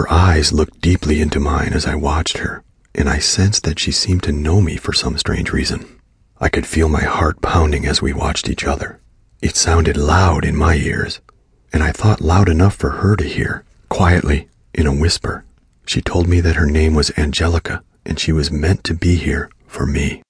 Her eyes looked deeply into mine as I watched her, and I sensed that she seemed to know me for some strange reason. I could feel my heart pounding as we watched each other. It sounded loud in my ears, and I thought loud enough for her to hear. Quietly, in a whisper, she told me that her name was Angelica and she was meant to be here for me.